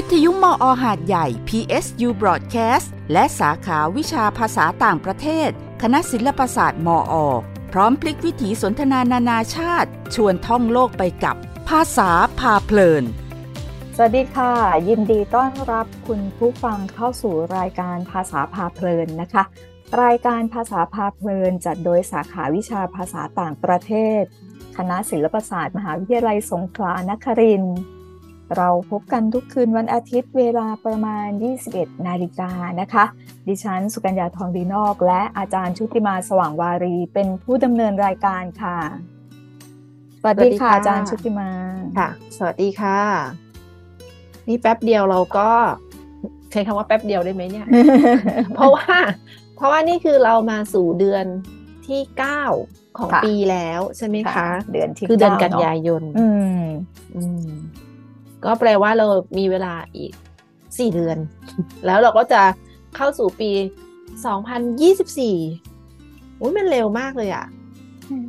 วิทยุมออหาดใหญ่ PSU Broadcast และสาขาวิชาภาษาต่างประเทศ คณะศิลปศาสตร์มอ พร้อมพลิกวิถีสนทนานานาชาติ ชวนท่องโลกไปกับภาษาพาเพลิน สวัสดีค่ะ ยินดีต้อนรับคุณผู้ฟังเข้าสู่รายการภาษาพาเพลินนะคะ รายการภาษาพาเพลินจัดโดยสาขาวิชาภาษาต่างประเทศ คณะศิลปศาสตร์ มหาวิทยาลัยสงขลานครินทร์ เราพบกันทุกคืนวันอาทิตย์เวลาประมาณ 21 นาฬิกานะคะ ดิฉันสุกัญญาทองดีนอก และอาจารย์ชุติมาสว่างวารี เป็นผู้ดำเนินรายการค่ะสวัสดีค่ะ สวัสดีค่ะ อาจารย์ชุติมาค่ะ สวัสดีค่ะ นี่แป๊บเดียวเราก็ใช้คำว่าแป๊บเดียวได้ไหมเนี่ย เพราะว่า เพราะว่านี่คือเรามาสู่เดือนที่เก้าของค่ะปีแล้วใช่ไหมคะ เดือนที่คือเดือนก้กันเะยายน อืมอืม ก็แปลว่าเรามีเวลาอีกสี่เดือน แล้วเราก็จะเข้าสู่ปีสองพันยี่สิบสี่อุ้ยมันเร็วมากเลยอะ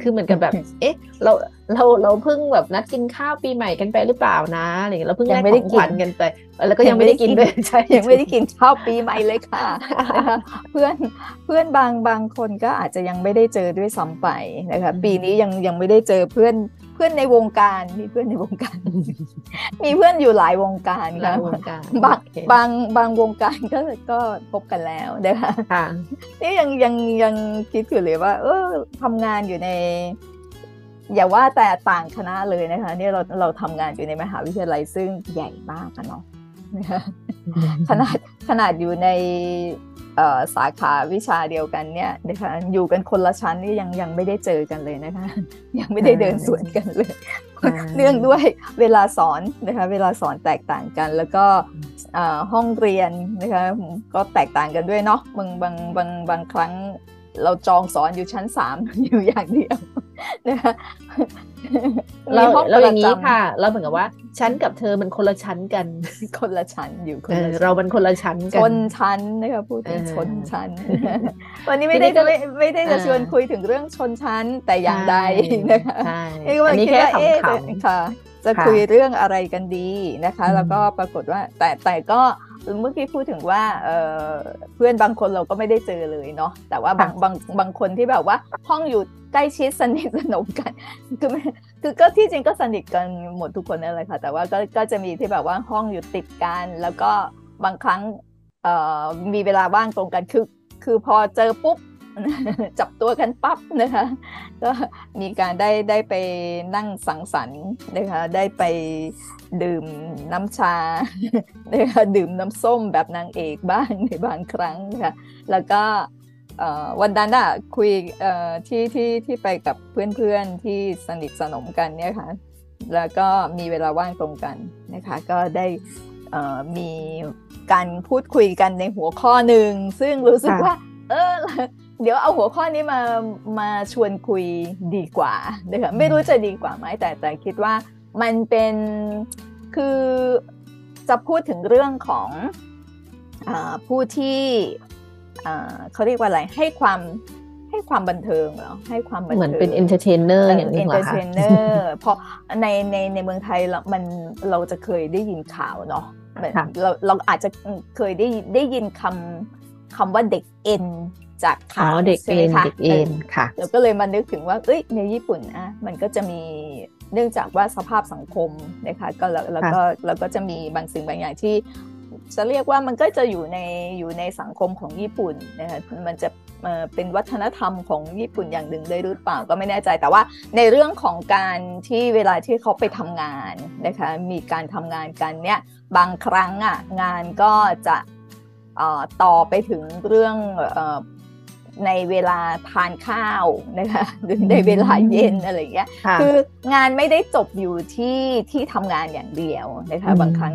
คือเหมือนกับแบบ เอ๊ะ เราเราเราเพิ่งแบบนัดกินข้าวปีใหม่กันไปหรือเปล่านะอะไรอย่างเงี้ยเราเพิ่งยัได้งไม่ขได้องกิขนวัญกันไปเออแล้วก็ยังไม่ได้กินด้วยใช่ยังไม่ได้กินข้าวปีใหม่เลยค่ะนะคะเพื่อนเพื่อนบางบางคนก็อาจจะยังไม่ได้เจอด้วยซ้ำไปนะคะปีนี้ยังยังไม่ได้เจอเพื่อน เพื่อนในวงการมีเพื่อนในวงการ มีเพื่อนอยู่หลายวงการหลาค่ะยวงการบางโอเคบางบางวงการก็ก็พบกันแล้วนะคะค่ะนี่ยังยังยังคิดอยู่เลยว่า เออทำงานอยู่ใน อย่าว่าแต่ต่างคณะเลยนะคะ เนี่ยเราเราทำงานอยู่ในมหาวิทยาลัยซึ่งใหญ่มากอะเนาะนะคะขนาดขนาดอยู่ในเอ่อ สาขาวิชาเดียวกันเนี่ยนะคะอยู่กันคนละชั้นนี่ยังยังไม่ได้เจอกันเลยนะคะ ยังไม่ได้เดินสวนกันเลยอ่าเนื่องด้วยเวลาสอนนะคะเวลาสอนแตกต่างกัน แล้วก็อ่าห้องเรียนนะคะก็แตกต่างกันด้วยเนาะบางบางบางบางครั้งเราจองสอนอยู่ชั้นสามอยู่อย่างเดียว นะคะเรามีห้องเราอย่างนี้ประจำค่ะ เราเหมือนกับว่าฉันกับเธอมันคนละชั้นกัน คนละชั้นอยู่คนเออละชั้นเรามันคนละชั้นชกันนชั้นนะคะพูดถึงเออชนชั้น วันนี้ไม่ได้ทีนี้ก็จะไม่ไม่ได้จะเออชวนคุยถึงเรื่องชนชั้นแต่อย่างใดนะคะใช่นี่ก็อันนี้คิดแค่ว่าเอ๊ะขำจะค่ะจะค่ะคุยเรื่องอะไรกันดีนะคะอืมแล้วก็ปรากฏว่า แต่แต่ก็เมื่อกี้พูดถึงว่าเอ่อเพื่อนบางคนเราก็ไม่ได้เจอเลยเนาะแต่ว่าบางบางบางคนที่แบบว่าห้องอยู่ใก ล้ชิดสนิทสนมกัน คือคือก็ที่จริงก็สนิทกันหมดทุกคนนั่นแหละค่ะ แต่ว่าก็ก็จะมีที่แบบว่าห้องอยู่ติดกัน แล้วก็บางครั้งเอ่อมีเวลาว่างตรงกันคือคือพอเจอปุ๊บจับตัวกันปั๊บนะคะก็มีการได้ได้ไปนั่งสังสรรค์นะคะได้ไปดื่มน้ำชานะคะดื่มน้ำส้มแบบนางเอกบ้างในบางครั้งค่ะแล้วก็ วันนั้นอะคุยเอ่อที่ที่ที่ไปกับเพื่อนๆที่สนิทสนมกันเนี่ยค่ะ แล้วก็มีเวลาว่างตรงกันนะคะ ก็ได้เอ่อมีการพูดคุยกันในหัวข้อหนึ่ง ซึ่งรู้สึกค่ะว่า เออเดี๋ยวเอาหัวข้อนี้มามาชวนคุยดีกว่านะคะไม่รู้จะดีกว่าไหมแต่แต่คิดว่ามันเป็นคือจะพูดถึงเรื่องของอาผู้ที่อ่า เขาเรียกว่าอะไรให้ความให้ความบันเทิงเหรอให้ความบันเทิงเหมือนเป็นเอนเตอร์เทนเนอร์อย่างหนึเอ็งนเหเตรออร์คะเทนเนอร์เพราะในในในเมืองไทยเรามันเราจะเคยได้ยินข่าวเนาะเหมือนค่ะเราเราอาจจะเคยได้ได้ยินคำคำว่าเด็กเอ็นจากอ๋อข่าวเด็กใช่เอ็ไหมนคะเด็กเอ็นออค่ะเราก็เลยมานึกถึงว่าเอ้ยในญี่ปุ่นอะมันก็จะมีเนื่องจากว่าสภาพสังคมนะคะก็แล้วแล้วก็แล้วก็จะมีบางสิ่งบางอย่างที่ จะเรียกว่ามันก็จะอยู่ในอยู่ในสังคมของญี่ปุ่นนะคะมันจะเอ่อเป็นวัฒนธรรมของญี่ปุ่นอย่างหนึ่งได้หรือเปล่าก็ไม่แน่ใจแต่ว่าในเรื่องของการที่เวลาที่เขาไปทำงานนะคะมีการทำงานกันเนี่ยบางครั้งอะงานก็จะเอ่อต่อไปถึงเรื่องเอ่อในเวลาทานข้าวนะคะหรือในเวลาเย็นอะไรอย่างเงี้ยค่ะคืองานไม่ได้จบอยู่ที่ที่ทำงานอย่างเดียวนะคะบางครั้ง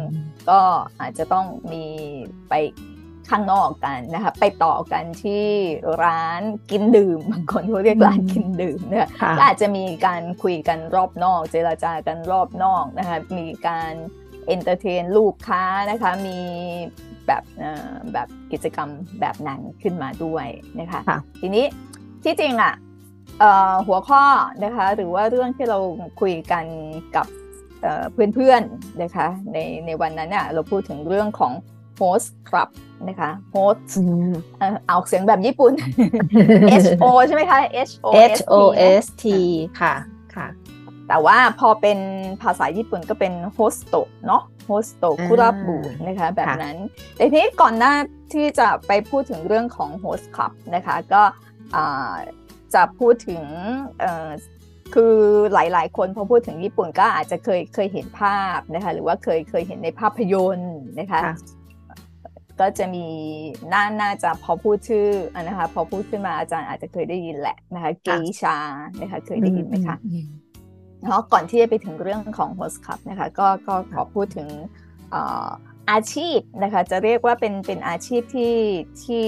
ก็อาจจะต้องมีไปข้างนอกกันนะคะไปต่อกันที่ร้านกินดื่มบางคนเขาเรียกร้านกินดื่มนะคะค่ะก็อาจจะมีการคุยกันรอบนอก เจรจากันรอบนอกนะคะมีการ entertain ลูกค้านะคะมีแบบเอ่อแบบกิจกรรมแบบนั้นขึ้นมาด้วยนะคะค่ะทีนี้ที่จริงอะเอ่อหัวข้อนะคะหรือว่าเรื่องที่เราคุยกันกับ เพื่อนๆนะคะในในวันนั้นเนี่ยเราพูดถึงเรื่องของ host club นะคะ host เอาเสียงแบบญี่ปุ่น H O ใช่ไหมคะ H O H O S T ค่ะค่ะ แต่ว่าพอเป็นภาษาญี่ปุ่นก็เป็น hosto เนาะ hosto คุราบุนะคะแบบนั้นแต่ทีนี้ก่อนหน้าที่จะไปพูดถึงเรื่องของ host club นะคะก็จะพูดถึง คือหลาย ๆ คนพอพูดถึงญี่ปุ่นก็อาจจะเคยเคยเห็นภาพนะคะหรือว่าเคยเคยเห็นในภาพยนตร์นะคะก็จะมีน่าน่าจะพอพูดชื่อนะคะพอพูดขึ้นมาอาจารย์อาจจะเคยได้ยินแหละนะคะเกชานะคะเคยได้ยินไหมคะเนาะก่อนที่จะไปถึงเรื่องของโฮสคับนะคะก็ก็ขอพูดถึงอาชีพนะคะจะเรียกว่าเป็นเป็นอาชีพที่ที่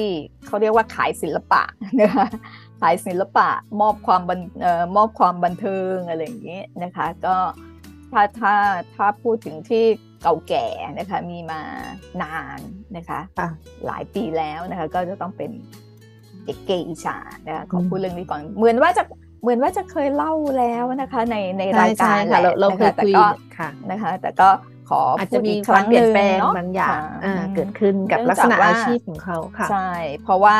เขาเรียกว่าขายศิลปะนะคะขายศิลปะมอบความบันเอ่อมอบความบันเทิงอะไรอย่างนี้นะคะ ก็ถ้าถ้าถ้าพูดถึงที่เก่าแก่นะคะมีมานานนะคะหลายปีแล้วนะคะก็จะต้องเป็นเอกเกอิชานะคะขอพูดเรื่องนี้ก่อนเหมือนว่าจะเหมือนว่าจะเคยเล่าแล้วนะคะ ในในรายการแหละเราเคยคุยค่ะนะคะ แต่ก็ขออาจจะมีความเปลี่ยนแปลงบางอย่างเกิดขึ้นกับลักษณะอาชีพของเขาค่ะใช่ เพราะว่า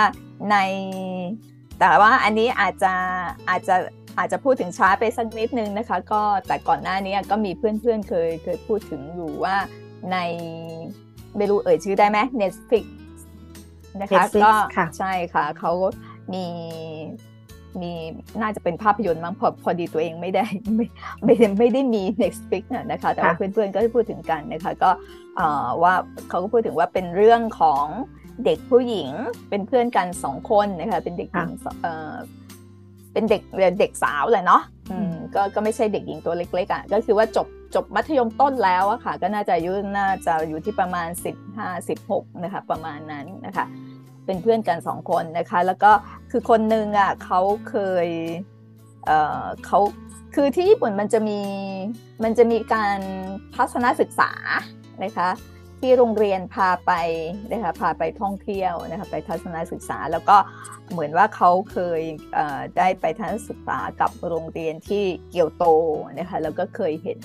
ใน แต่ว่าอันนี้อาจจะอาจจะอาจจะพูดถึงช้าไปสักนิดนึงนะคะ ก็แต่ก่อนหน้านี้ก็มีเพื่อนๆเคยเคยพูดถึงอยู่ว่าในไม่รู้เอ่ยชื่อได้ไหม Netflix นะคะ ก็ใช่ค่ะเขามีมีน่าจะเป็นภาพยนตร์มั้งพอพอดีตัวเองไม่ได้ไม่ไม่ได้ไม่ได้มี Netflix นะคะ แต่ว่าเพื่อนๆก็พูดถึงกันนะคะ ก็ว่าเขาก็พูดถึงว่าเป็นเรื่องของ เด็กผู้หญิงเป็นเพื่อนกันสองคนนะคะเป็นเด็กหญิงเป็นเด็กเด็กสาวเลยเนาะก็ก็ไม่ใช่เด็กหญิงตัวเล็กๆอะก็คือว่าจบจบมัธยมต้นแล้วอะค่ะ ก็น่าจะอายุน่าจะอยู่ที่ประมาณ 15 16นะคะประมาณนั้นนะคะ เป็นเพื่อนกันสองคนนะคะ แล้วก็คือคนหนึ่งอะเขาเคยเอ่อเขาคือที่ญี่ปุ่นมันจะมีมันจะมีการทัศนศึกษานะคะ ที่โรงเรียนพาไปนะคะพาไปท่องเที่ยวนะคะไปทัศนศึกษา แล้วก็เหมือนว่าเขาเคยได้ไปทัศนศึกษากับโรงเรียนที่เกียวโตนะคะแล้วก็เคยเห็น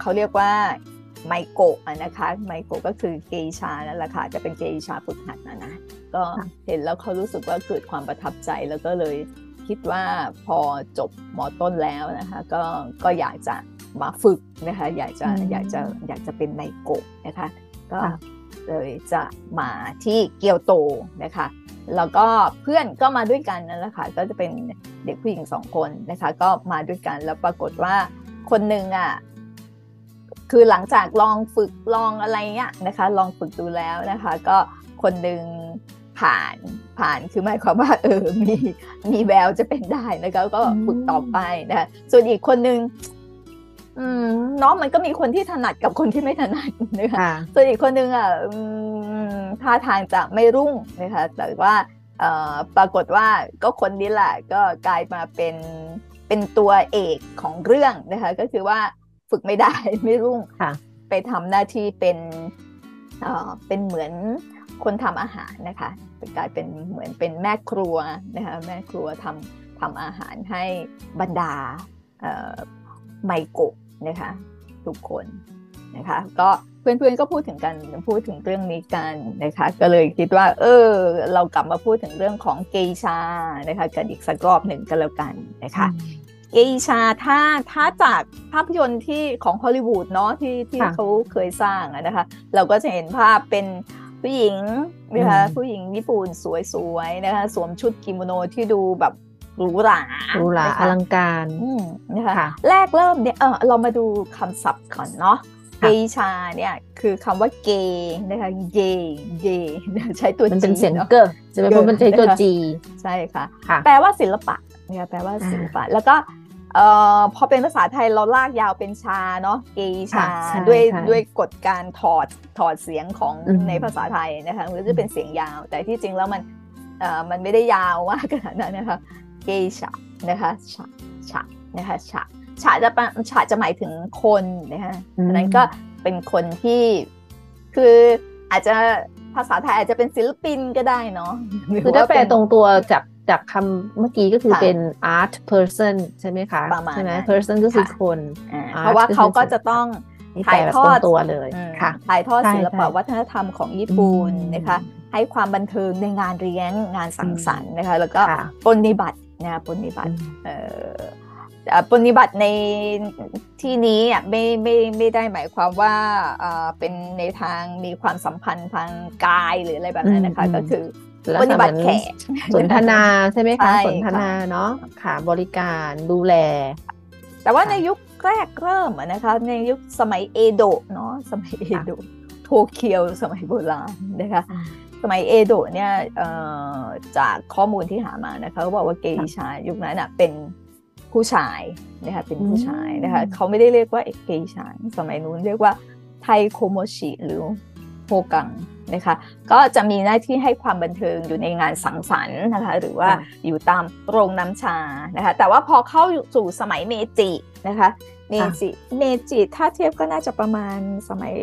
เขาเรียกว่าไมโกะนะคะไมโกะก็คือเกชานั่นแหละค่ะจะเป็นเกชาฝึกหัดนะนะก็เห็นแล้วเขารู้สึกว่าเกิดความประทับใจแล้วก็เลยคิดว่าพอจบมอต้นแล้วนะคะก็ก็อยากจะ มาฝึกนะคะอยากจะอยากจะอยากจะเป็นไมโกะนะคะก็เลยจะมาที่เกียวโตนะคะแล้วก็เพื่อนก็มาด้วยกันนั่นแหละค่ะก็จะเป็นเด็กผู้หญิงสองคนนะคะก็มาด้วยกันแล้วปรากฏว่าคนหนึ่งอะคือหลังจากลองฝึกลองอะไรเงี้ยนะคะ ลองฝึกดูแล้วนะคะ ก็คนหนึ่งผ่านผ่านคือหมายความว่าเออมีมีแววจะเป็นได้นะคะก็ฝึกต่อไปนะคะส่วนอีกคนหนึ่ง อืมน้องมันก็มีคนที่ถนัดกับคนที่ไม่ถนัดนะคะส่วนอีกคนหนึ่งอะท่าทางจะไม่รุ่งนะคะแต่ว่าปรากฏว่าก็คนนี้แหละก็กลายมาเป็นเป็นตัวเอกของเรื่องนะคะ ก็คือว่าฝึกไม่ได้ไม่รุ่งไปทำหน้าที่เป็นเอ่อเป็นเหมือนคนทำอาหารนะคะกลายเป็นเหมือนเป็นแม่ครัวนะคะแม่ครัวทำทำอาหารให้บรรดาไมโกะ นะคะทุกคนนะคะก็เพื่อนๆก็พูดถึงกันพูดถึงเรื่องนี้กันนะคะก็เลยคิดว่า เออ เรากลับมาพูดถึงเรื่องของเกชานะคะกันอีกสักรอบหนึ่งกันแล้วกันนะคะเอชาถ้าถ้าจากภาพยนตร์ที่ของฮอลลีวูดเนาะที่ที่เขาเคยสร้างนะคะเราก็จะเห็นภาพเป็นผู้หญิงนะคะผู้หญิงญี่ปุ่นสวยๆนะคะสวมชุดกิโมโนที่ดูแบบ หรูหราหรูหราอลังการนะคะแรกเริ่มเนี่ยเออเรามาดูคำศัพท์ก่อนเนาะเกชาเนี่ยคือคำว่าเกนะคะเกเกใช้ตัวมันเป็นเสียงเกอร์จะเป็นเพราะมันใช้ตัวจีใช่ค่ะ แปลว่าศิลปะเนี่ยแปลว่าศิลปะ แล้วก็เอ่อพอเป็นภาษาไทยเราลากยาวเป็นชาเนาะเกชาด้วยด้วยกฎการถอดถอดเสียงของในภาษาไทยนะคะมันจะเป็นเสียงยาว แต่ที่จริงแล้วมันเอ่อมันไม่ได้ยาวมากขนาดนั้นนะคะ เกชานะคะชาชานะคะชาชาจะชาจะหมายถึงคนนะคะอันนั้นก็เป็นคนที่คืออาจจะภาษาไทยอาจจะเป็นศิลปินก็ได้เนาะคือถ้าแปลตรงตัวจากจากคำเมื่อกี้ก็คือค่ะเป็น art person ใช่ไหมคะประมาณใช่ไหมนั้น person ก็คือค่ะคนอ่าอ่าเพราะว่าเขาก็จะต้องนี่ถ่าแปลยแบบทอตรดงตัวเลยอืมค่ะถ่ายทอดใช่ศิลปะใช่วัฒนธรรมของญี่ปุ่นอืมนะคะ ให้ความบันเทิงในงานเลี้ยงงานสังสรรค์นะคะ แล้วก็ค่ะปฏิบัตินะปฏิบัติเอ่อเอ่อปฏิบัติในที่นี้อะไม่ไม่ไม่ได้หมายความว่าเอ่อเป็นในทางมีความสัมพันธ์ทางกายหรืออะไรแบบนั้นนะคะอืมก็คือแล้วปฏิบัติเหมืแขอนกสนทนาใช่ไหมใช่คะค่ะสนทนาเนาะค่ะบริการดูแล แต่ว่าค่ะในยุคแรกเริ่มอะนะคะในยุคสมัยเอโดะเนาะสมัยเอโดะโตเกียวสมัยโบราณนะคะ สมัยเอโดะเนี่ยเอ่อจากข้อมูลที่หามานะคะเขาบอกว่าเกอิชายุคนั้นอะเป็นผู้ชายนะคะเป็นผู้ชายนะคะอืมเขาไม่ได้เรียกว่าเกอิชาสมัยนู้นเรียกว่าไทโคโมชิหรือโฮกังนะคะก็จะมีหน้าที่ให้ความบันเทิงอยู่ในงานสังสรรค์นะคะหรือว่าอยู่ตามโรงน้ำชานะคะแต่ว่าพอเข้าสู่สมัยเมจินะคะเมจิเมจิถ้าเทียบก็น่าจะประมาณสมัย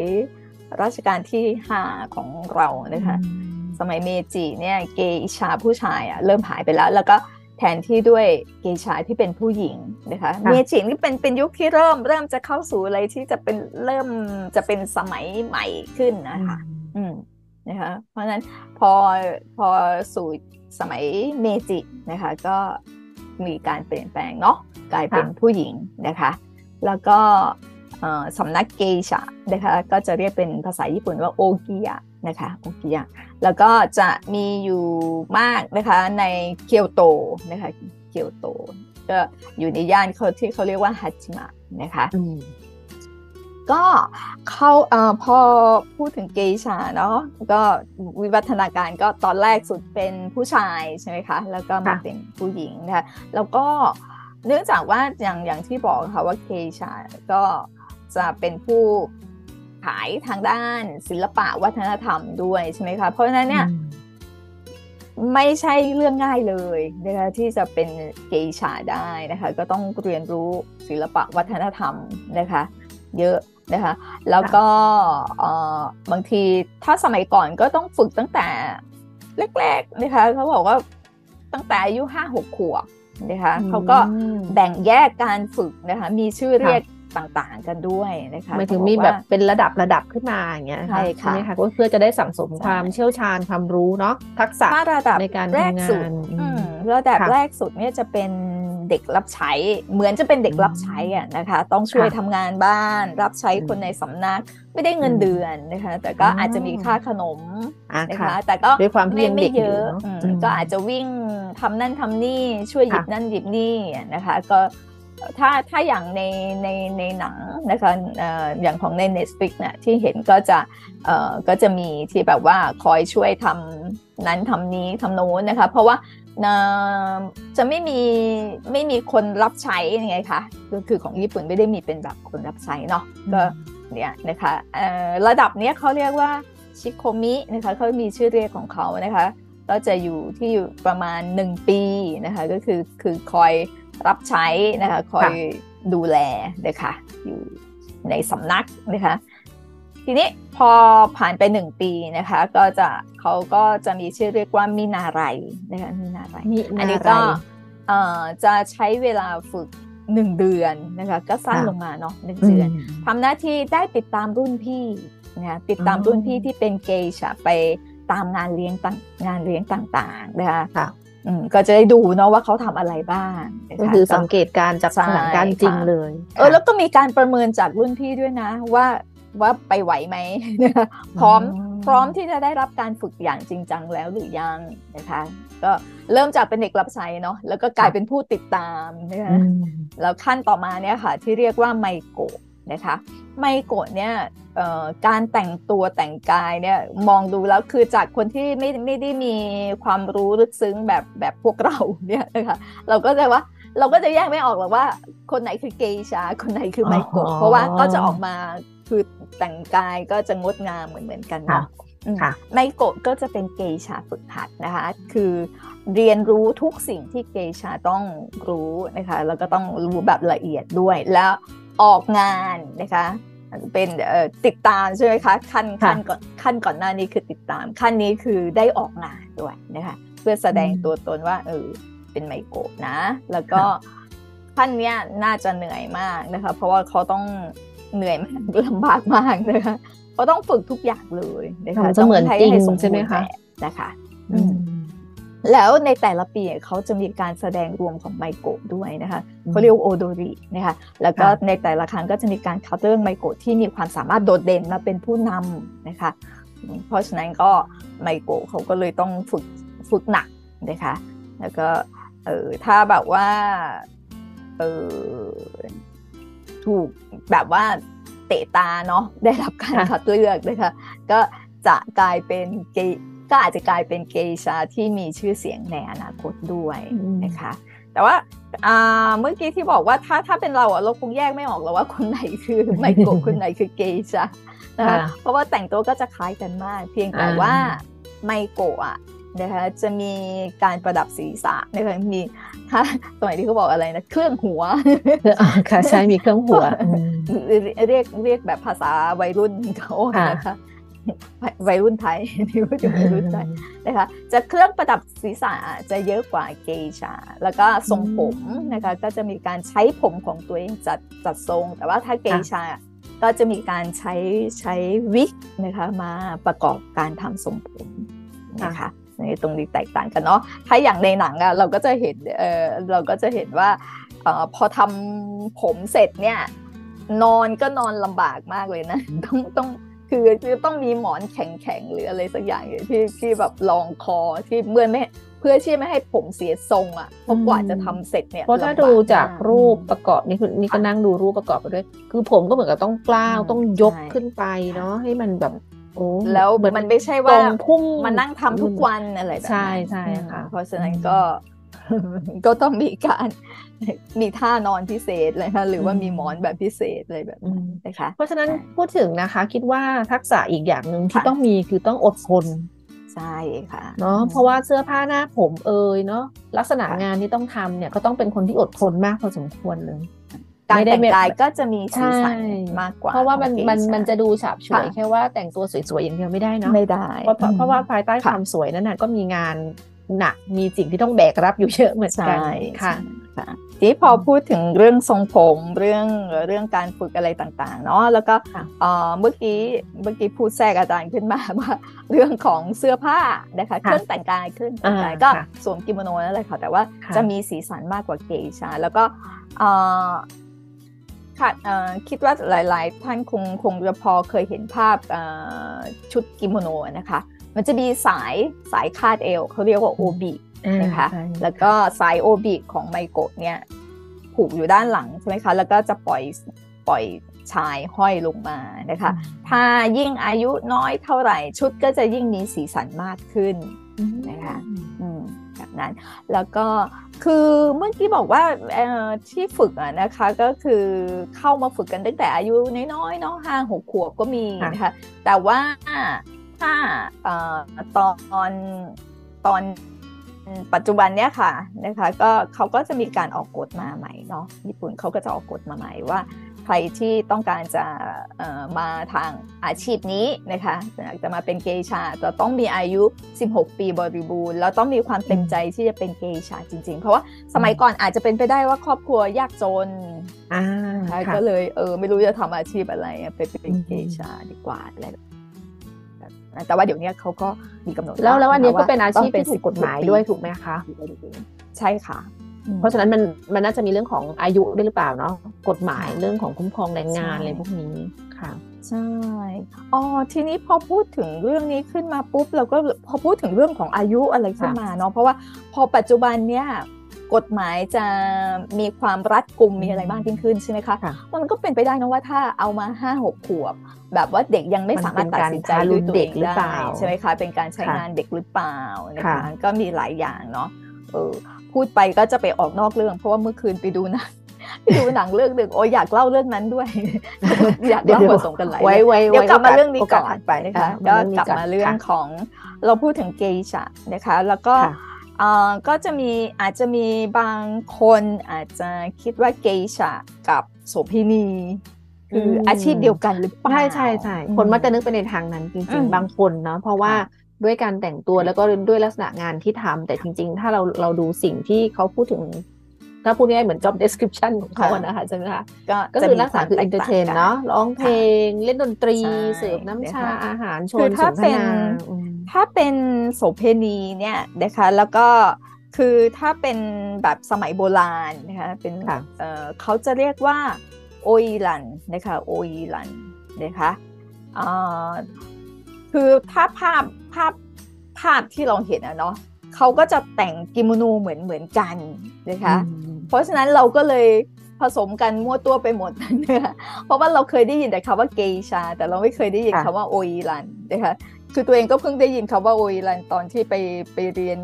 รัชกาลที่5ของเรานะคะ สมัยเมจิเนี่ยเกอิชาผู้ชายอะเริ่มหายไปแล้ว แล้วก็แทนที่ด้วยเกอิชาที่เป็นผู้หญิงนะคะค่ะเมจินี่เป็นเป็นยุคที่เริ่มเริ่มจะเข้าสู่อะไรที่จะเป็นเริ่มจะเป็นสมัยใหม่ขึ้นนะคะอืมนะคะเพราะฉะนั้นพอพอสู่สมัยเมจินะคะก็มีการเปลี่ยนแปลงเนาะกลายเป็นค่ะผู้หญิงนะคะ แล้วก็เอ่อ สำนักเกชะนะคะก็จะเรียกเป็นภาษาญี่ปุ่นว่าโอกิยะนะคะโอกิยะแล้วก็จะมีอยู่มากนะคะในเกียวโตนะคะเกียวโต ก็อยู่ในย่านเขาที่เขาเรียกว่าฮัจิมะนะคะอืมก็เขาเอ่อพอพูดถึงเกย์ชาเนาะก็วิวัฒนาการก็ตอนแรกสุดเป็นผู้ชายใช่ไหมคะ แล้วก็มาค่ะเป็นผู้หญิงนะคะแล้วก็เนื่องจากว่าอย่างอย่างที่บอกค่ะว่าเกย์ชาก็ จะเป็นผู้ขายทางด้านศิลปะวัฒนธรรมด้วยใช่ไหมคะเพราะฉะนั้นเนี่ยไม่ใช่เรื่องง่ายเลยนะคะที่จะเป็นเกย์ชาได้นะคะ ก็ต้องเรียนรู้ศิลปะวัฒนธรรมนะคะ เยอะนะคะ แล้วก็เอ่อบางทีถ้าสมัยก่อนก็ต้องฝึกตั้งแต่แรกๆนะคะเขาบอกว่าตั้งแต่อายุห้าหกขวบนะคะอืมเขาก็แบ่งแยกการฝึกนะคะ มีชื่อเรียก ต่างๆ กันด้วยนะคะหมายถึงเขามีอกแบบว่าเป็นระดับระดับขึ้นมาอย่างเงี้ยใช่ค่ะไหมคะก็เพื่อจะได้สั่งสมใช่ความเชี่ยวชาญความรู้เนาะทักษะถ้าระดับในการแรกทำงานสุดอืมอืมระดับค่ะแรกสุดเนี่ยจะเป็นเด็กรับใช้ เหมือนจะเป็นเด็กรับใช้อะนะคะ ต้องช่วยค่ะทำงานบ้าน รับใช้อืมคนในสำนักไม่ได้เงินอืมเดือนนะคะ แต่ก็อ๋อออาจจะมีค่าขนมอะนะค่ะคะแต่ก็ด้วยความที่ยังเด็กไม่อยู่เยอะเนอะอืมอืมก็อาจจะวิ่งทำนั่นทำนี่ช่วยหยิบค่ะนั่นหยิบนี่นะคะ ก็ ถ้าถ้าอย่างในในในหนังนะคะเอ่ออย่างของใน Netflix เนี่ยที่เห็นก็จะเอ่อก็จะมีที่แบบว่าคอยช่วยทำนั้นทำนี้ทำโน้นนะคะ เพราะว่าเอ่อจะไม่มีไม่มีคนรับใช้ยังไงคะก็คือของญี่ปุ่นไม่ได้มีเป็นแบบคนรับใช้เนาะก็เนี่ยนะคะเอ่อระดับเนี้ยเขาเรียกว่าชิโคมินะคะเขามีชื่อเรียกของเขานะคะก็จะอยู่ที่อยู่ประมาณ 1 ปีนะคะก็คือคือคอย รับใช้นะคะคอยดูแลนะคะอยู่ในสำนักนะคะทีนี้พอผ่านไป1ปีนะคะ ก็จะเขาก็จะมีชื่อเรียกว่ามินาไรนะคะมินาไรมีอันนี้นาไรก็เอ่อจะใช้เวลาฝึก1เดือนนะคะก็สั้นค่ะลงมาเนาะหนึ่งอืมเดือนทำหน้าที่ได้ติดตามรุ่นพี่นะคะติดตามอ๋อรุ่นพี่ที่เป็นเกย์ชะไปตามงานเลี้ยงต่างงานเลี้ยงต่างๆนะคะค่ะอืม ก็จะได้ดูเนาะว่าเขาทำอะไรบ้างนะะก็คือสังเกตการณ์จากใช่สถานการณ์จริงค่ะเลย เออแล้วก็มีการประเมินจากรุ่นพี่ด้วยนะ ว่าว่าไปไหวไหมนะคะพร้อมอืมพร้อมที่จะได้รับการฝึกอย่างจริงจังแล้วหรือยังนะคะ ก็เริ่มจากเป็นเด็กรับใช้เนาะแล้วก็กลายเป็นผู้ติดตามนะคะอืมแล้วขั้นต่อมาเนี่ยค่ะ ที่เรียกว่าไมโกะ นะคะไมโกะเนี่ยเอ่อการแต่งตัวแต่งกายเนี่ยมองดูแล้วคือจากคนที่ไม่ไม่ได้มีความรู้ลึกซึ้งแบบแบบพวกเราเนี่ยนะคะเราก็จะว่าเราก็จะแยกไม่ออกหรอกว่า คนไหนคือเกย์ชาคนไหนคือไมโกะอ๋อเพราะว่าก็จะออกมาคือแต่งกายก็จะงดงามเหมือนเหมือนๆกันค่ะเนาะอืมค่ะไมโกะก็จะเป็นเกย์ชาฝึกหัดนะคะ คือเรียนรู้ทุกสิ่งที่เกย์ชาต้องรู้นะคะแล้วก็ต้องรู้แบบละเอียดด้วยแล้ว ออกงานนะคะเป็นเอ่อติดตามใช่ไหมคะขั้นค่ะขั้นก่อนขั้นก่อนหน้านี้คือติดตาม ขั้นนี้คือได้ออกงานด้วยนะคะเพื่อแสดงอืมตัวตนว่าเออเป็นไมโกะนะ แล้วก็ขั้นเนี้ยน่าจะเหนื่อยมากนะคะ เพราะว่าเขาต้องเหนื่อยมากลำบากมากนะคะเขาต้องฝึกทุกอย่างเลยนะคะทำเสมือนต้จริงให้สบูใช่ไหมรณ์คะแบบนะคะอืม แล้วในแต่ละปีเขาจะมีการแสดงรวมของไมโกะด้วยนะคะอืมเขาเรียกว่าโอโดรินะคะแล้วก็ค่ะในแต่ละครั้งก็จะมีการคัดเลือกไมโกะที่มีความสามารถโดดเด่นมาเป็นผู้นำนะคะอืมเพราะฉะนั้นก็ไมโกะเขาก็เลยต้องฝึกฝึกหนักนะคะแล้วก็เออถ้าแบบว่าเออถูกแบบว่าเตะตาเนาะได้รับการค่ะคัดเลือกนะคะก็จะกลายเป็นเกย์ ก็อาจจะกลายเป็นเกย์ชาที่มีชื่อเสียงในอนาคตด้วยอืมนะคะ แต่ว่าอ่าเมื่อกี้ที่บอกว่าถ้าถ้าเป็นเราอะเราคงแยกไม่ออกหรอกว่าคนไหนคือไมโกะคนไหนคือเกย์ชานะคะค่ะเพราะว่าแต่งตัวก็จะคล้ายกันมาก เพียงแต่อ่าว่าไมโกะอะนะคะจะมีการประดับศีรษะนะคะมีถ้าสมัยที่เขาบอกอะไรนะเครื่องหัวอ่าค่ะใช่มีเครื่องหัวอืมเรียกเรียกแบบภาษาวัยรุ่นเขาค่ะนะคะ วัยรุ่นไทยนี่พูดถึงวัยรุ่นไทยนะคะจะเครื่องประดับศีรษะจะเยอะกว่าเกย์ชา แล้วก็ทรงผมนะคะก็จะมีการใช้ผมของตัวเองจัดจัดทรง แต่ว่าถ้าเกย์ชาก็จะมีการใช้ใช้วิกนะคะมาประกอบการทำทรงผมนะคะในตรงนี้แตกต่างกันเนาะถ้าอย่างในหนังอะเราก็จะเห็นเออเราก็จะเห็นว่าเออพอทำผมเสร็จเนี่ยนอนก็นอนลำบากมากเลยนะ ต้องต้อง คือคือต้องมีหมอนแข็งๆหรืออะไรสักอย่างอยู่ที่ที่แบบรองคอที่เมื่อไม่เพื่อที่ไม่ให้ผมเสียทรงอะเพราะกว่าจะทำเสร็จเนี่ยเพราะถ้าลำบดูจากมรูปประกอบนี่คือนี่ก็นั่งดูรูปประกอบไปด้วย คือผมก็เหมือนกับต้องกล้าวอืมต้องยกใช่ขึ้นไปเนาะให้มันแบบโอ้แล้วเหมือนมันไม่ใช่ตรว่างพุ่งมานั่งทำทุกวันอะไรแบบนั้นใช่ใช่ค่ะอืมเพราะฉะนั้นอืมก็ก็ต้องมีการ มีท่านอนพิเศษเลยค่ะหรือว่าอืมมีหมอนแบบพิเศษอะไรแบบนั้นนะคะ เพราะฉะนั้นใช่พูดถึงนะคะ คิดว่าทักษะอีกอย่างหนึ่งที่ค่ะต้องมีคือต้องอดทนใช่ค่ะเนาะเพราะว่าเสื้อผ้าหน้าผมเอยเนาะลักษณะงานที่ต้องทำเนี่ยก็ต้องเป็นคนที่อดทนมากพอสมควรเลยการไม่ได้แต่งแบบกายก็จะมีสีสันใช่มากกว่า เพราะว่ามันของมันเกย์มันจะดูฉาบฉวยค่ะแค่ว่าแต่งตัวสวยๆอย่างเดียวไม่ได้เนาะไม่ได้เพราะเพราะเพราะว่าภายใต้คค่ะวามสวยนั้นน่ะก็มีงานหนักมีสิ่งที่ต้องแบกรับอยู่เยอะเหมือนใช่กันค่ะค่ะ ทีนี้พอพูดถึงเรื่องทรงผมเรื่องเรื่องการฝึกอะไรต่างๆเนาะแล้วก็ค่ะเอ่อเมื่อกี้เมื่อกี้พูดแทรกอาจารย์ขึ้นมาว่าเรื่องของเสื้อผ้านะคะเครื่องแต่งกายเครื่องแต่งกายอ่าก็ค่ะสวมกิโมโนนั่นแหละค่ะแต่ว่าค่ะจะมีสีสันมากกว่าเกย์ชาแล้วก็เอ่อค่ะเอ่อคิดว่าหลาย ๆ ท่านคงคงจะพอเคยเห็นภาพเอ่อชุดกิโมโนนะคะ มันจะมีสายสายคาดเอวเขาเรียกว่าโอบิ นะคะใช่แล้วก็สายโอบิของไมโกะเนี่ยผูกอยู่ด้านหลังใช่ไหมคะแล้วก็จะปล่อยปล่อยชายห้อยลงมานะคะ ถ้ายิ่งอายุน้อยเท่าไหร่ชุดก็จะยิ่งมีสีสันมากขึ้นนะคะอืมแบบนั้นแล้วก็คือเมื่อกี้บอกว่าเอ่อที่ฝึกอะนะคะก็คือเข้ามาฝึกกันตั้งแต่อายุน้อยๆเนาะห้าหกขวบก็มีนะคะแต่ว่าถ้าเอ่อตอนตอน ปัจจุบันเนี้ยค่ะนะคะก็เขาก็จะมีการออกกฎมาใหม่เนาะญี่ปุ่นเขาก็จะออกกฎมาใหม่ว่า ใครที่ต้องการจะเอ่อมาทางอาชีพนี้นะคะอยากจะมาเป็นเกย์ชาจะต้องมีอายุ 16 ปีบริบูรณ์แล้วต้องมีความเต็มใจที่จะเป็นเกย์ชาจริง ๆ เพราะว่าสมัยก่อนอาจจะเป็นไปได้ว่าครอบครัวยากจนอ่านะคะค่ะก็เลยเออไม่รู้จะทำอาชีพอะไรอะไปเป็นอืมเกย์ชาดีกว่าอะไรแบบนั้น แต่ว่าเดี๋ยวนี้เขาก็มีกำหนดแล้วแล้วอันนี้ก็ะคะเป็นอาชีพต้งที่ถูกกฎหมาย16ปีด้วยถูกไหมคะใช่ค่ะอืมเพราะฉะนั้นมันมันน่าจะมีเรื่องของอายุด้วยหรือเปล่าเนาะกฎหมายเรื่องของคุ้มครองแรงงานใช่อะไรพวกนี้ค่ะใช่อ๋อทีนี้พอพูดถึงเรื่องนี้ขึ้นมาปุ๊บเราก็พอพูดถึงเรื่องของอายุอะไรขึ้นมาเนาะเพราะว่าพอปัจจุบันเนี่ย กฎหมายจะมีความรัดกุมมีอะไรมากยิ่งขึ้นใช่ไหมคะค่ะมันก็เป็นไปได้นะว่าถ้าเอามาห้าหกขวบ แบบว่าเด็กยังไม่มันสามารถตัดสินใจเป็นการทารุด้วยณตัวเด็เอกงหรือเปได้ล่าใช่ไหมคะเป็นการใช้ค่ะงานเด็กหรือเปล่านะคะค่ะก็มีหลายอย่างเนาะเออพูดไปก็จะไปออกนอกเรื่อง เพราะว่าเมื่อคืนไปดูหนังไปดูหนังเรื่องหนึ่งโอ้ยอยากเล่าเรื่องนั้นด้วย อยากเล่าผสมกันหลายไว้เรื่องไว้เดี๋ยวกลับมาเรื่องนี้โก่อนถัดไปนะคะค่ะก็นี้กลับอนมาเรื่องค่ะของเราพูดถึงเกย์ชะนะคะ แล้วก็ค่ะ เอ่อก็จะมีอาจจะมีบางคนอาจจะคิดว่าเกย์ชะกับโสเภณีคืออมอาชีพเดียวกันหรือเปล่าใช่ใช่ใช่คนมักจะนึกไปในทางนั้นจอืริงมๆบางคนเนาะเพราะว่าค่ะด้วยการแต่งตัวแล้วก็ด้วยลักษณะงานที่ทำแต่จริง ๆ ถ้าเราเราดูสิ่งที่เขาพูดถึง ถ้าพูดง่ายๆเหมือน job description ของเขาอะนะคะใช่ไหมคะก็ก็จะคือมีลักษณะคือวมแต entertain ต่งกัเนาะร้องเพลง เล่นดนตรีใช่เสิร์ฟน้ำชานะคะอาหารชคืนอสถ้านทเป็นนาอืม ถ้าเป็นโสเพณีเนี่ยนะคะแล้วก็คือถ้าเป็นแบบสมัยโบราณนะคะเป็นค่ะเอ่อเขาจะเรียกว่าโออีลันนะคะโออีลันนะคะอ่าคือถ้าภาพภาพภาพที่เราเห็นอะเนาะเขาก็จะแต่งกิโมโนเหมือนเหมือนกันนะคะอืมเพราะฉะนั้นเราก็เลยผสมกันมั่วตัวไปหมดนะคะเพราะว่าเราเคยได้ยินแต่คำว่าเกชา แต่เราไม่เคยได้ยินค่ะคำว่าโออีรันนะคะ คือตัวเองก็เพิ่งได้ยินคำว่าโออีรันตอนที่ไปไปเรียน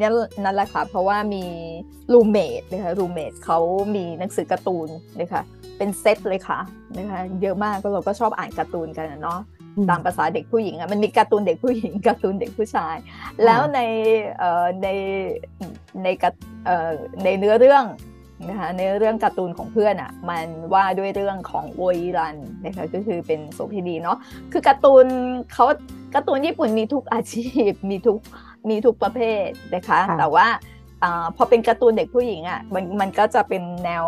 นั่นนั่นแหละค่ะ เพราะว่ามีรูเมดนะคะรูเมดเขามีหนังสือการ์ตูนนะคะเป็นเซตเลยค่ะนะคะเยอะมากก็เราก็ชอบอ่านการ์ตูนกันอะเนาะตามภาษาเด็กผู้หญิงอะมันมีการ์ตูนเด็กผู้หญิงการ์ตูนเด็กผู้ชาย แล้วในเอ่อในในกระเอ่อในเนื้อเรื่อง นะคะในเรื่องการ์ตูนของเพื่อนอะมันว่าด้วยเรื่องของโวยรันนะคะก็คือเป็นโสเภณีเนาะคือการ์ตูนเขาการ์ตูนญี่ปุ่นมีทุกอาชีพมีทุกมีทุกประเภทนะคะค่ะแต่ว่าอาพอเป็นการ์ตูนเด็กผู้หญิงอะ่ะมันมันก็จะเป็นแนว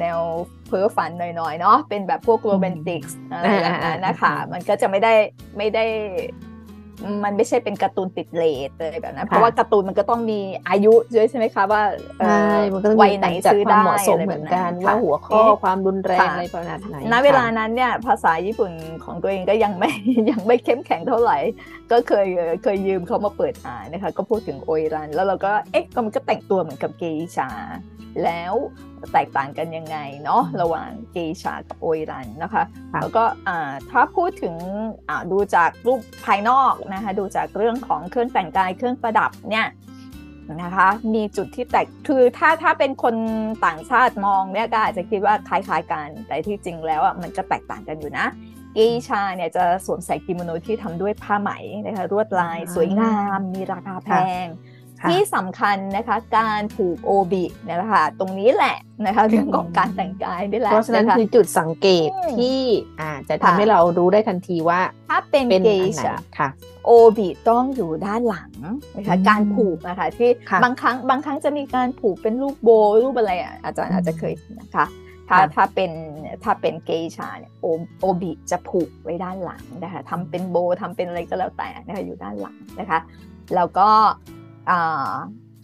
แนวเพ้อฝันหน่อยๆเนาะเป็นแบบพวกโรแมนติกส์อะไรแบบนั้นนะคะมันก็จะไม่ได้ไม่ได้ มันไม่ใช่เป็นการ์ตูนติดเลทอะไรแบบนั้นเพราะว่าการ์ตูนมันก็ต้องมีอายุด้วยใช่ไหมคะว่าเอ่ใช่อมันก็ต้องวัยมีไหนการจัดซื้อความได้เหมาะสมอะไรเหแบมือบนนั้นกันว่าค่ะหัวข้อเอ๊ะความรุนแรงค่ะอะไรประมาณไหนณเวลาค่ะนั้นเนี่ยภาษาญี่ปุ่นของตัวเองก็ยังไม่ยังไม่เข้มแข็งเท่าไหร่ ก็เคยเคยยืมเขามาเปิดอ่านนะคะ ก็พูดถึงโอยรัน แล้วเราก็เอ๊ะก็มันก็แต่งตัวเหมือนกับเกอิชาแล้วแตกต่างกันยังไงเนาะระหว่างเกอิชากับโอยรันนะคะค่ะแล้วก็อ่าถ้าพูดถึงอ่าดูจากรูปภายนอกนะคะดูจากเรื่องของเครื่องแต่งกายเครื่องประดับเนี่ยนะคะมีจุดที่แตกคือถ้าถ้าเป็นคนต่างชาติมองเนี่ยก็อาจจะคิดว่าคล้ายๆกัน แต่ที่จริงแล้วอะมันก็แตกต่างกันอยู่นะเกอิชาเนี่ยจะสวมใส่กิโมโนที่ทำด้วยผ้าไหมนะคะลวดลายอ่าสวยงาม มีราคาแพงค่ะ ที่สำคัญนะคะการผูกโอบิเนี่ยแหละค่ะตรงนี้แหละนะคะเรื่องของการแต่งกายนี่แหละเพราะฉะนั้นคคือจุดสังเกตอืมที่อ่าจะค่ะทำให้เรารู้ได้ทันทีว่า ถ้าเป็นเป็นเกอันอิไหนชาค่ะโอบิต้องอยู่ด้านหลังนะคะอืมการผูกนะคะที่ค่ะบางครั้งบางครั้งจะมีการผูกเป็นรูปโบรูปอะไรอะอาจารย์อืมอาจจะเคยเห็นนะคะถ้าค่ะถ้าเป็นถ้าเป็นเกอิชาเนี่ยโอโอบิจะผูกไว้ด้านหลังนะคะทำเป็นโบทำเป็นอะไรก็แล้วแต่นะคะอยู่ด้านหลังนะคะ แล้วก็อ่า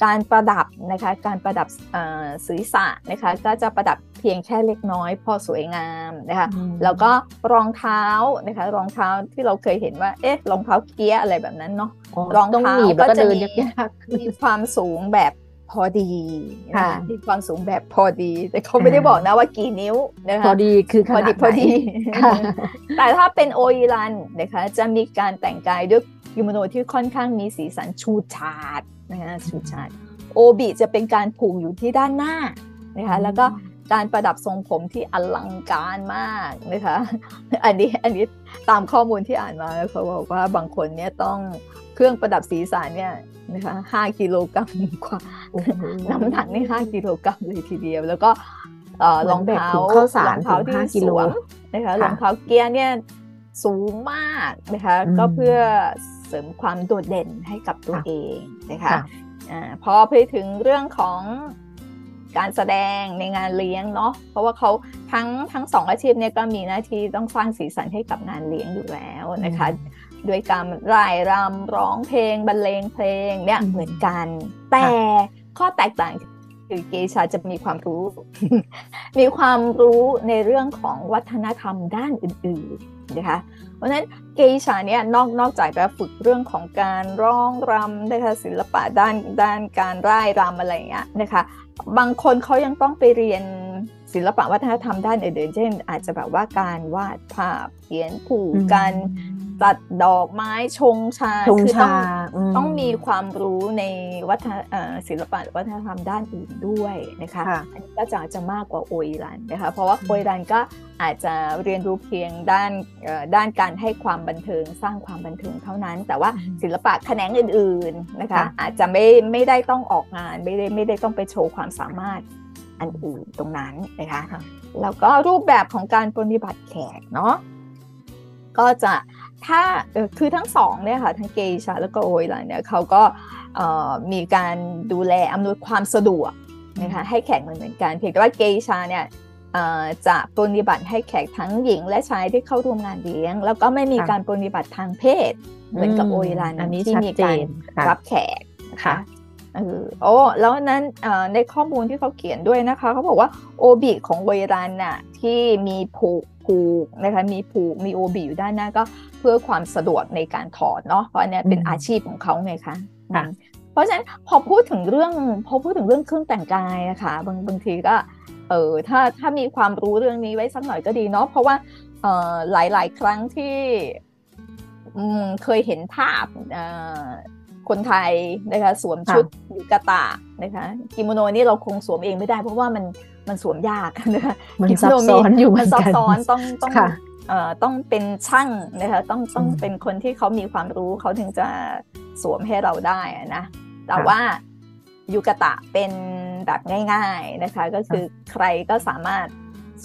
การประดับนะคะการประดับอ่าศีรษะนะคะก็จะประดับเพียงแค่เล็กน้อย พอสวยงามนะคะอืมแล้วก็รองเท้านะคะรองเท้าที่เราเคยเห็นว่าเอ๊ะรองเท้าเกียร์อะไรแบบนั้นเนาะรองต้องเท้าหนีบแล้วก็ก็จะเดินมียากๆขึ้นมีความสูงแบบพอดีนะค่ะคะมีความสูงแบบพอดี แต่เขาไม่ได้บอกนะว่ากี่นิ้วนะคะพอดีคือขพอนาดีดพอดีไหนค่ะแต่ถ้าเป็นโออิรันนะคะจะมีการแต่งกายด้วย กิโมโนที่ค่อนข้างมีสีสันชูชาดนะคะชูชาดโอบิจะเป็นการผูกอยู่ที่ด้านหน้านะคะแล้วก็การประดับทรงผมที่อลังการมากนะคะอันนี้อันนี้ตามข้อมูลที่อ่านมาเขาบอกว่าบางคนเนี่ยต้องเครื่องประดับศีรษะเนี่ยนะคะห้ากิโลกรัมกว่าโอ้โหน้ำหนักนี่ห้ากิโลกรัมเลยทีเดียว แล้วก็เอ่อเหมืรออนงแบกเท้าถุงข้าวสารรองเท้าถึงที่ห้ากิสโลวมนะคะค่ะรองเท้าเกียร์เนี่ยสูงมากนะคะอืมก็เพื่อเสริมความโดดเด่นให้กับตัวค่ะเองนะคะค่ะอ่าพอไปถึงเรื่องของการแสดงในงานเลี้ยงเนาะเพราะว่าเขาทั้งทั้งสองอาชีพเนี่ยก็มีหน้าที่ต้องสร้างสีสันให้กับงานเลี้ยงอยู่แล้วนะคะด้วยการร่ายรำร้องเพลงบรรเลงเพลงเนี่ยอืมเหมือนกัน แต่ข้อแตกต่างคือเกชาจะมีความรู้ มีความรู้ในเรื่องของวัฒนธรรมด้านอื่นๆ นะคะเพราะฉะนั้นเกชาเนี่ยนอกนอกจากจะฝึกเรื่องของการร้องรำนะคะศิลปะด้านด้านการร่ายรำอะไรอย่างเงี้ยนะคะบางคนเขายังต้องไปเรียนศิลปะวัฒนธรรมด้านอื่นๆเช่น อาจจะแบบว่าการวาดภาพเขียนผูกกัน ตัดดอกไม้ชงชาชงคือต้อชางต้องมีความรู้ในวัฒนเอ่อศิลปะวัฒนธรรมด้านอื่นด้วยนะคะค่ะอันนี้ก็จะอาจจะมากกว่าโอยรันนะคะ เพราะว่าอืมโอยรันก็อาจจะเรียนรู้เพียงด้านเอ่อด้านการให้ความบันเทิงสร้างความบันเทิงเท่านั้น แต่ว่าศิลปะแขนงอื่น ๆนะคะค่ะอาจจะไม่ไม่ได้ต้องออกงานไม่ได้ไม่ได้ต้องไปโชว์ความสามารถอันอื่นตรงนั้นนะคะค่ะแล้วก็รูปแบบของการปฏิบัติแขกเนาะก็จะ ถ้าคือทั้งสองเนี่ยค่ะทั้งเกชาแล้วก็โอยลันเนี่ยเขาก็มีการดูแลอำนวยความสะดวกนะคะให้แขกเหมือนเหมือนกัน เพียงแต่ว่าเกชาเนี่ยจะปฏิบัติให้แขกทั้งหญิงและชายที่เข้าร่วมงานเลี้ยง แล้วก็ไม่มีการปฏิบัติทางเพศ เหมือนกับโอยลันที่มีการรับแขกค่ะเออโอ้แล้วนั้นในข้อมูลที่เขาเขียนด้วยนะคะเขาบอกว่าโอบิของโอยรันน่ะที่มีผูกผูกนะคะมีผูกมีโอบิอยู่ด้านหน้าก็เพื่อความสะดวกในการถอดเนาะเพราะอันนี้เป็นอาชีพของเขาไงคะเพราะฉะนั้นพอพูดถึงเรื่องพอพูดถึงเรื่องเครื่องแต่งกายนะคะบางบางทีก็เออถ้าถ้ามีความรู้เรื่องนี้ไว้สักหน่อยก็ดีเนาะเพราะว่าเออหลายๆครั้งที่เคยเห็นภาพคนไทยนะคะสวมชุดยูกาตะนะคะกิโมโนนี่เราคงสวมเองไม่ได้เพราะว่ามันมันสวมยากนะคะมันซับซ้อนอยู่มันซับซ้อนต้องต้องเอ่อ ต้องเป็นช่างนะคะต้องต้องเป็นคนที่เขามีความรู้เขาถึงจะสวมให้เราได้นะแต่ว่ายูกาตะเป็นแบบง่าย ๆนะคะ ก็คือใครก็สามารถ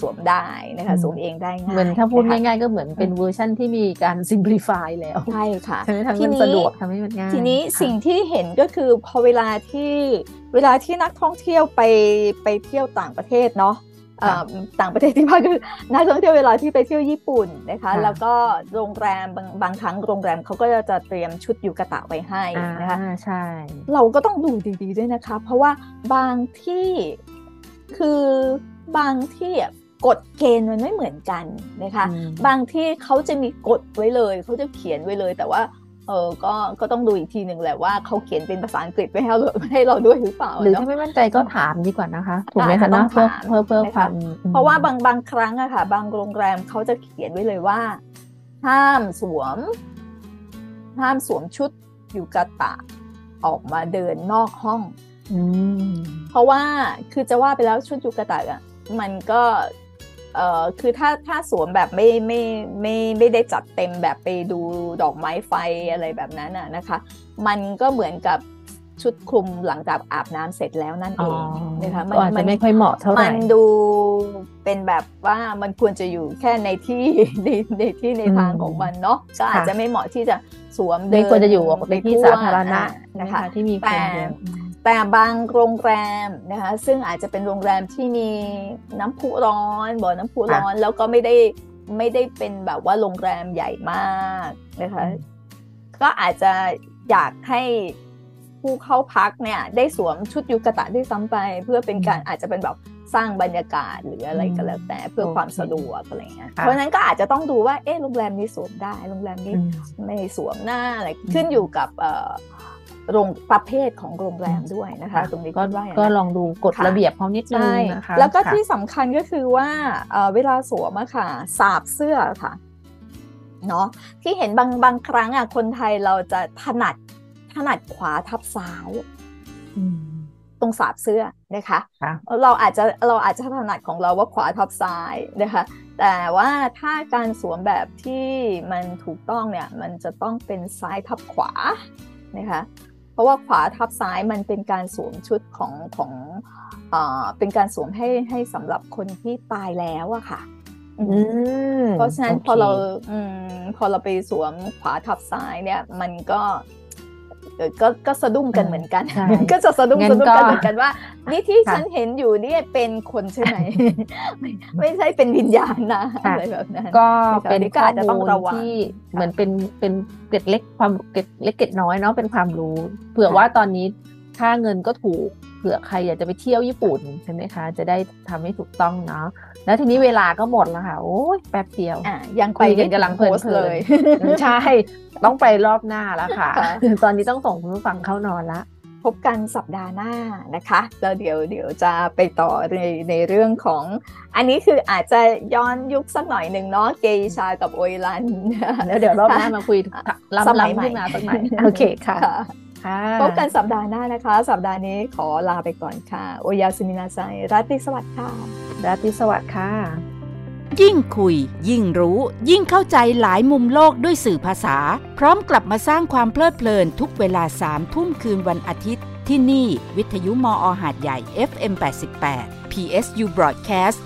สวมได้นะคะสวมเองได้ง่ายเหมือนถ้าพูดง่ายๆ ก็เหมือนเป็นเวอร์ชั่นที่มีการ simplify แล้วใช่ค่ะทำให้ทำให้มันสะดวกทำให้มันง่ายทีนี้สิ่งที่เห็นก็คือพอเวลาที่เวลาที่นักท่องเที่ยวไปไปเที่ยวต่างประเทศเนาะ ต่างประเทศที่ว่าคือนักท่องเที่ยวเวลาที่ไปเที่ยวญี่ปุ่นนะคะ แล้วก็โรงแรมบางบางครั้งโรงแรมเขาก็จะเตรียมชุดยูกะตะไว้ให้นะคะใช่ เราก็ต้องดูดีๆด้วยนะคะ เพราะว่าบางที่คือบางที่กฎเกณฑ์มันไม่เหมือนกันนะคะ บางที่เขาจะมีกฎไว้เลยเขาจะเขียนไว้เลย แต่ว่า เออก็ก็ต้องดูอีกทีหนึ่งแหละว่าเขาเขียนเป็นภาษาอังกฤษไว้ให้เราให้เราด้วยหรือเปล่าหรือถ้าไม่มั่นใจก็ถามดีกว่านะคะถูกไหมคะนะเพื่อเพื่อเพื่อความเพราะว่าบางบางครั้งอะค่ะ บางโรงแรมเขาจะเขียนไว้เลยว่า ห้ามสวม ห้ามสวมชุดยูกาตะออกมาเดินนอกห้องเพราะว่าคือจะว่าไปแล้วชุดยูกาตะอะมันก็ เอ่อคือถ้าถ้าสวมแบบไม่ไม่ไม่ไม่ได้จัดเต็มแบบไปดูดอกไม้ไฟอะไรแบบนั้นน่ะนะคะ มันก็เหมือนกับชุดคลุมหลังจากอาบน้ำเสร็จแล้วนั่นเองนะคะมันมันไม่ค่อยเหมาะเท่าไหร่มันดูเป็นแบบว่ามันควรจะอยู่แค่ในที่ในในที่ในทางของมันเนาะก็อาจจะไม่เหมาะที่จะสวมเดินควรจะอยู่ในที่สาธารณะนะคะที่มีคนเยอะ แต่บางโรงแรมนะคะซึ่งอาจจะเป็นโรงแรมที่มีน้ำพุร้อนบ่อน้ำพุร้อนแล้วก็ไม่ได้ไม่ได้เป็นแบบว่าโรงแรมใหญ่มากนะคะก็อาจจะอยากให้ผู้เข้าพักเนี่ย ได้สวมชุดยูกะตะด้วยซ้ำไป เพื่อเป็นการอาจจะเป็นแบบสร้างบรรยากาศหรืออะไรก็แล้วแต่เพื่อความสะดวกอะไรเงี้ยเพราะนั้นก็อาจจะต้องดูว่าเออโรงแรมนี้สวมได้ โรงแรมนี้ไม่สวมหน้าอะไรขึ้นอยู่กับ โรงประเภทของโรงแรมด้วยนะคะ ตรงนี้ก็ว่าก็ลองดูกฎระเบียบเขานิดนึงนะคะแล้วก็ที่สำคัญก็คือว่าเวลาสวมอะค่ะสาบเสื้อค่ะเนาะที่เห็นบางบางครั้งอะคนไทยเราจะถนัดถนัดขวาทับซ้ายตรงสาบเสื้อนะคะเราอาจจะเราอาจจะถนัดของเราว่าขวาทับซ้ายนะคะ แต่ว่าถ้าการสวมแบบที่มันถูกต้องเนี่ย มันจะต้องเป็นซ้ายทับขวานะคะ ราะว่าขวาทับซ้ายมันเป็นการสวมชุดของของเอ่อเป็นการสวมให้ให้สำหรับคนที่ตายแล้วอะค่ะเพราะฉะนั้นพอเราอพอเราไปสวมขวาทับซ้ายเนี่ย มันก็ ก็ก็สะดุ้งกันเหมือนกัน ก็จะสะดุ้งสะดุ้งกันเหมือนกันว่า นี่ที่ฉันเห็นอยู่นี่เป็นคนใช่ไหมไม่ใช่เป็นวิญญาณนะอะไรแบบนั้นก็เป็นข้อมูลที่เหมือนเป็นเป็นเกร็ดเล็กความเกร็ดเล็กเกร็ดน้อยเนาะเป็นความรู้ เผื่อว่าตอนนี้ค่าเงินก็ถูก เผื่อใครอยากจะไปเที่ยวญี่ปุ่นใช่ไหมคะ จะได้ทำให้ถูกต้องเนาะแล้วทีนี้เวลาก็หมดแล้วค่ะ โอ้ยแป๊บเดียวอะยังไปกันกำลังเพลินเลยใช่ ต้องไปรอบหน้าแล้วค่ะ ตอนนี้ต้องส่งคุณผู้ฟังเข้านอนละพบกันสัปดาห์หน้านะคะแล้วเดี๋ยวเดี๋ยวจะไปต่อในในเรื่องของ อันนี้คืออาจจะย้อนยุคสักหน่อยหนึ่งเนาะเกย์ชากับโอยลันแล้วเดี๋ยวรอบหน้ามาคุยล้ำล้ำขึ้นมาสักหน่อยโอเคค่ะ พบกันสัปดาห์หน้านะคะ สัปดาห์นี้ขอลาไปก่อนค่ะ โอยาสุมินาไซรัติสวัสดิ์ค่ะรัติสวัสดิ์ค่ะ ยิ่งคุย ยิ่งรู้ ยิ่งเข้าใจหลายมุมโลกด้วยสื่อภาษา พร้อมกลับมาสร้างความเพลิดเพลินทุกเวลาสามทุ่มคืนวันอาทิตย์ ที่นี่ วิทยุมออหาดใหญ่ FM 88 PSU Broadcast